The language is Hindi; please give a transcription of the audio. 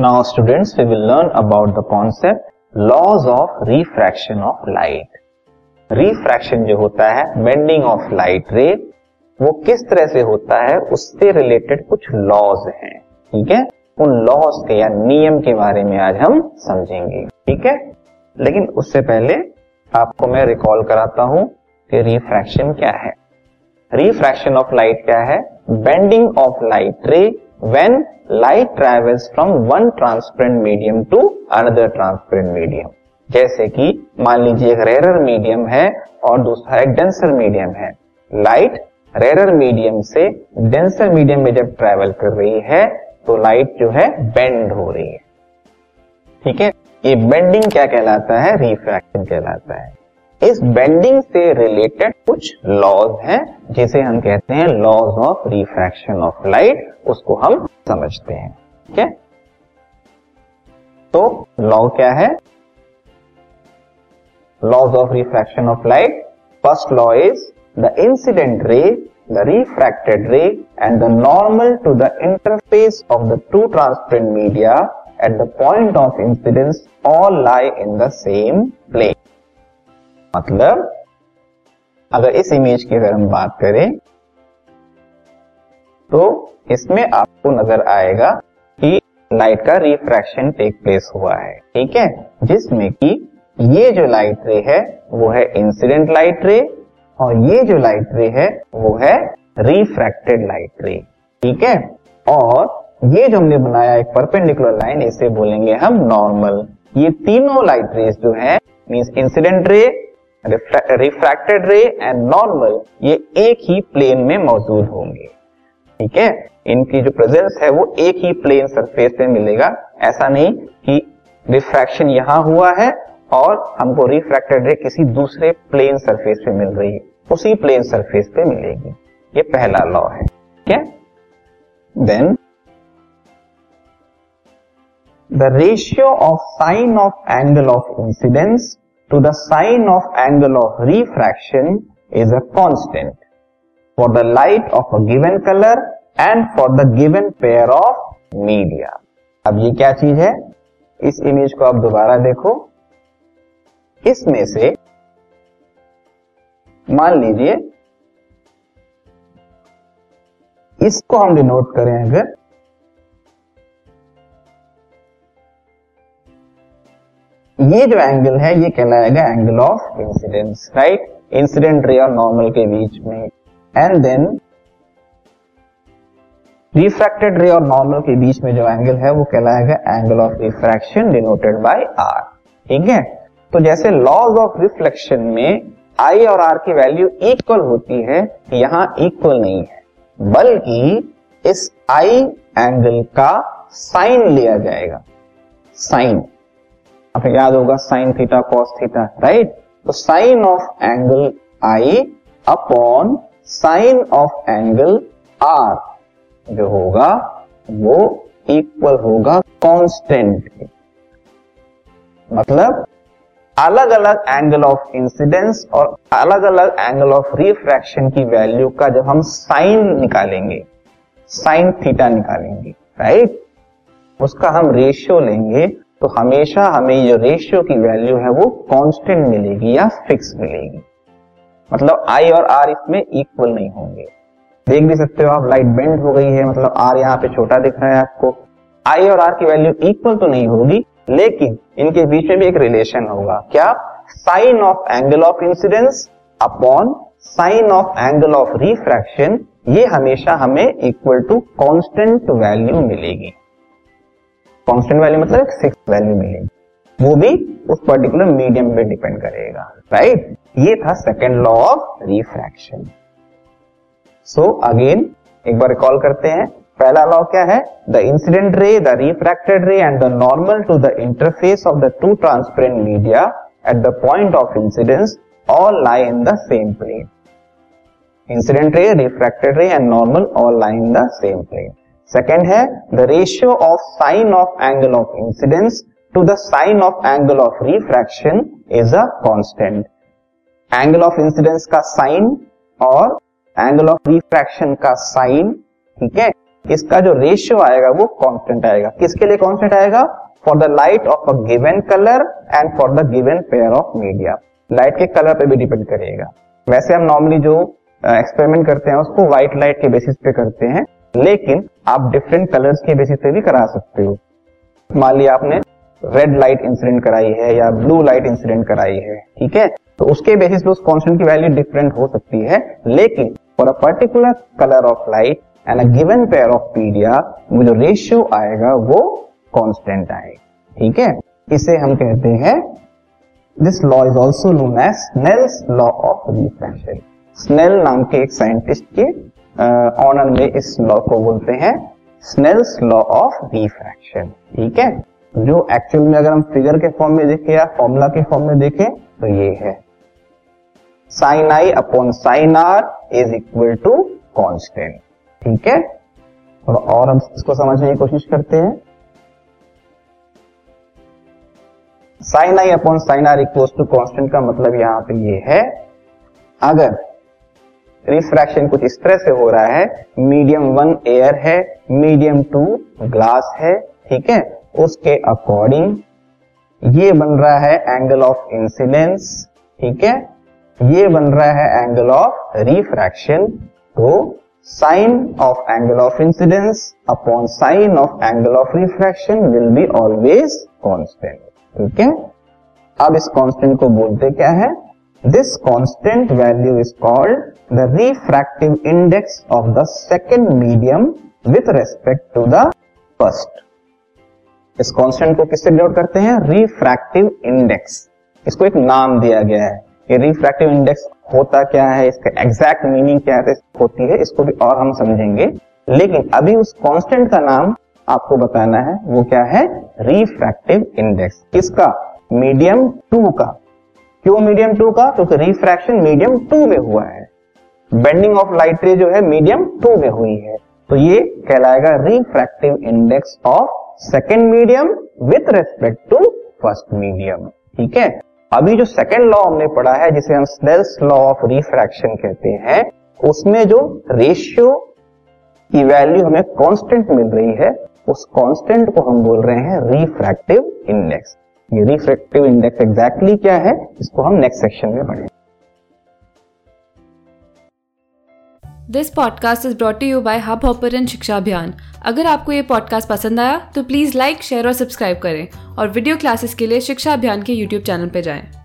Now students, we will learn about the concept laws of refraction of light. Refraction जो होता है बेंडिंग ऑफ़ लाइट रे वो किस तरह से होता है उससे रिलेटेड कुछ लॉज हैं ठीक है? उन लॉज के या नियम के बारे में आज हम समझेंगे ठीक है? लेकिन उससे पहले आपको मैं रिकॉल कराता हूँ कि रिफ्रैक्शन क्या है। रिफ्रैक्शन ऑफ़ लाइट क्या है? Bending of light ray when light travels from one transparent medium to another transparent medium जैसे कि मान लीजिए एक रेरर मीडियम है और दूसरा एक डेंसर मीडियम है। लाइट रेरर मीडियम से डेंसर मीडियम में जब ट्रेवल कर रही है तो लाइट जो है बेंड हो रही है। ठीक है? ये बेंडिंग क्या कहलाता है? रिफ्रैक्शन कहलाता है। इस बेंडिंग से रिलेटेड कुछ लॉज हैं, जिसे हम कहते हैं laws of refraction of light उसको हम समझते हैं, ठीक है? तो लॉ क्या है? Laws of refraction of light first law is the incident ray the refracted ray and the normal to the interface of the two transparent media at the point of incidence all lie in the same plane मतलब अगर इस इमेज की अगर हम बात करें तो इसमें आपको नज़र आएगा कि लाइट का रिफ्रैक्शन टेक प्लेस हुआ है, ठीक है? जिसमें कि ये जो लाइट रे है, वो है इंसिडेंट लाइट रे और ये जो लाइट रे है, वो है रिफ्रैक्टेड लाइट रे ठीक है? और ये जो हमने बनाया एक परपेंडिकुलर लाइन इसे बोलेंगे हम नॉर्मल ये तीनों लाइट रेस जो है means incident ray refracted ray and normal ये एक ही प्लेन में मौजूद होंगे। ठीक है? इनकी जो प्रेजेंस है, वो एक ही प्लेन सरफेस पे मिलेगा। ऐसा नहीं कि रिफ्रैक्शन यहाँ हुआ है और हमको रिफ्रैक्टेड रे किसी दूसरे प्लेन सरफेस पे मिल रही है। उसी प्लेन सरफेस पे मिलेगी। ये पहला लॉ है। ठीक है? Then the ratio of sine of angle of incidence to the sine of angle of refraction is a constant for the light of a given color and for the given pair of media. अब ये क्या चीज़ है इस इमेज को आप दोबारा देखो इसमें से मान लीजिए इसको हम डिनोट करें अगर ये जो एंगल है, ये कहलाएगा angle of incidence right incident ray और नॉर्मल के बीच में। एंड देन रिफ्रैक्टेड रे और नॉर्मल के बीच में जो एंगल है, वो कहलाएगा angle of refraction denoted by R ठीक है? तो जैसे लॉज ऑफ़ रिफ्लेक्शन में आई और आर की वैल्यू इक्वल होती है, यहाँ इक्वल नहीं है। बल्कि इस आई एंगल का साइन लिया जाएगा। साइन आपको याद होगा sine theta, cos theta right तो sine of angle I upon sine of angle R जो होगा, वो इक्वल होगा कांस्टेंट के मतलब अलग अलग एंगल ऑफ़ इंसिडेंस और अलग अलग एंगल ऑफ़ रिफ्रैक्शन की वैल्यू का जब हम साइन निकालेंगे, साइन थीटा निकालेंगे राइट उसका हम रेशियो लेंगे तो हमेशा हमें जो रेशियो की वैल्यू है वो कांस्टेंट मिलेगी या फिक्स मिलेगी। मतलब आई और आर इसमें इक्वल नहीं होंगे। देख भी सकते हो आप लाइट बेंड हो गई है मतलब आर यहाँ पे छोटा दिख रहा है आपको। आई और आर की वैल्यू इक्वल तो नहीं होगी, लेकिन इनके बीच में भी एक रिलेशन होगा। क्या? Sine of angle of incidence upon sine of angle of refraction ये हमेशा हमें इक्वल टू कांस्टेंट वैल्यू मिलेगी। कांस्टेंट वैल्यू मतलब फिक्स वैल्यू मिलेगी। वो भी उस पर्टिकुलर मीडियम पे डिपेंड करेगा राइट ये था second law of refraction so again एक बार रिकॉल करते हैं। पहला लॉ क्या है? The incident ray the refracted ray and the normal to the interface of the two transparent media at the point of incidence all lie in the same plane incident ray refracted ray and normal all lie in the same plane second है the ratio of sine of angle of incidence to the sine of angle of refraction is a constant angle of incidence का साइन और एंगल ऑफ़ रिफ्रैक्शन का साइन ठीक है? इसका जो रेशियो आएगा वो कांस्टेंट आएगा। किसके लिए कांस्टेंट आएगा? For the light of a given colour and for the given pair of media light के कलर पे भी डिपेंड करेगा। वैसे हम नॉर्मली जो एक्सपेरिमेंट करते हैं, उसको व्हाइट लाइट के बेसिस पे करते हैं। लेकिन आप डिफरेंट कलर्स के बेसिस पे भी करा सकते हो। मान लिया आपने रेड लाइट इंसिडेंट कराई है या ब्लू लाइट इंसिडेंट कराई है, ठीक है? तो उसके बेसिस पे उस कॉन्स्टेंट की वैल्यू डिफरेंट हो सकती है, लेकिन for a particular colour of light and a given pair of media वो जो रेशियो आएगा वो कॉन्स्टेंट आएगा, ठीक है? इसे हम कहते हैं this law is also known as Snell's law of refraction Snell नाम के एक साइंटिस्ट के ऑनर में इस लॉ को बोलते हैं स्नेल्स लॉ ऑफ़ रिफ्रैक्शन ठीक है? जो एक्चुअल में अगर हम फिगर के फॉर्म में देखें या फॉर्मूला के फॉर्म में देखें तो ये है। Sine I upon sine R is equal to constant ठीक है? और, और हम इसको समझने की कोशिश करते हैं। Sine I upon sine R equal to constant का मतलब यहाँ पे ये है। अगर रिफ्रैक्शन कुछ इस तरह से हो रहा है। मीडियम वन एयर है मीडियम टू ग्लास है, ठीक है? उसके अकॉर्डिंग ये बन रहा है एंगल ऑफ़ इंसिडेंस ठीक है? ये बन रहा है एंगल ऑफ़ रिफ्रैक्शन तो sine of angle of incidence upon sine of angle of refraction will be always constant ठीक है? अब इस कांस्टेंट को बोलते क्या है? This constant value is called the refractive index of the second medium with respect to the first इस कांस्टेंट को किससे डिनोट करते हैं? रिफ्रैक्टिव इंडेक्स इसको एक नाम दिया गया है। ये रिफ्रैक्टिव इंडेक्स होता क्या है? इसका एग्जैक्ट मीनिंग क्या है? होती है, इसको भी और हम समझेंगे। लेकिन अभी उस कांस्टेंट का नाम आपको बताना है, वो क्या है? रिफ्रैक्टिव इंडेक्स किसका? मीडियम टू का। क्यों मीडियम टू का? तो रिफ्रैक्शन मीडियम टू में हुआ है। बेंडिंग ऑफ़ लाइट रे जो है मीडियम टू में हुई है। तो ये कहलाएगा refractive index of second medium with respect to first medium ठीक है? अभी जो सेकेंड लॉ हमने पढ़ा है, जिसे हम स्नेल्स लॉ ऑफ़ रिफ्रैक्शन कहते हैं, उसमें जो रेशियो की वैल्यू हमें कांस्टेंट मिल रही है, उस कांस्टेंट को हम बोल रहे हैं रिफ्रैक्टिव इंडेक्स ये रिफ्रैक्टिव इंडेक्स एग्जैक्टली क्या है, इसको हम नेक्स्ट सेक्शन में पढ़ेंगे this podcast is brought you by Hubhopper शिक्षा अभियान अगर आपको ये पॉडकास्ट पसंद आया तो प्लीज़ लाइक शेयर और सब्सक्राइब करें और वीडियो क्लासेस के लिए शिक्षा अभियान के यूट्यूब चैनल पर जाएँ।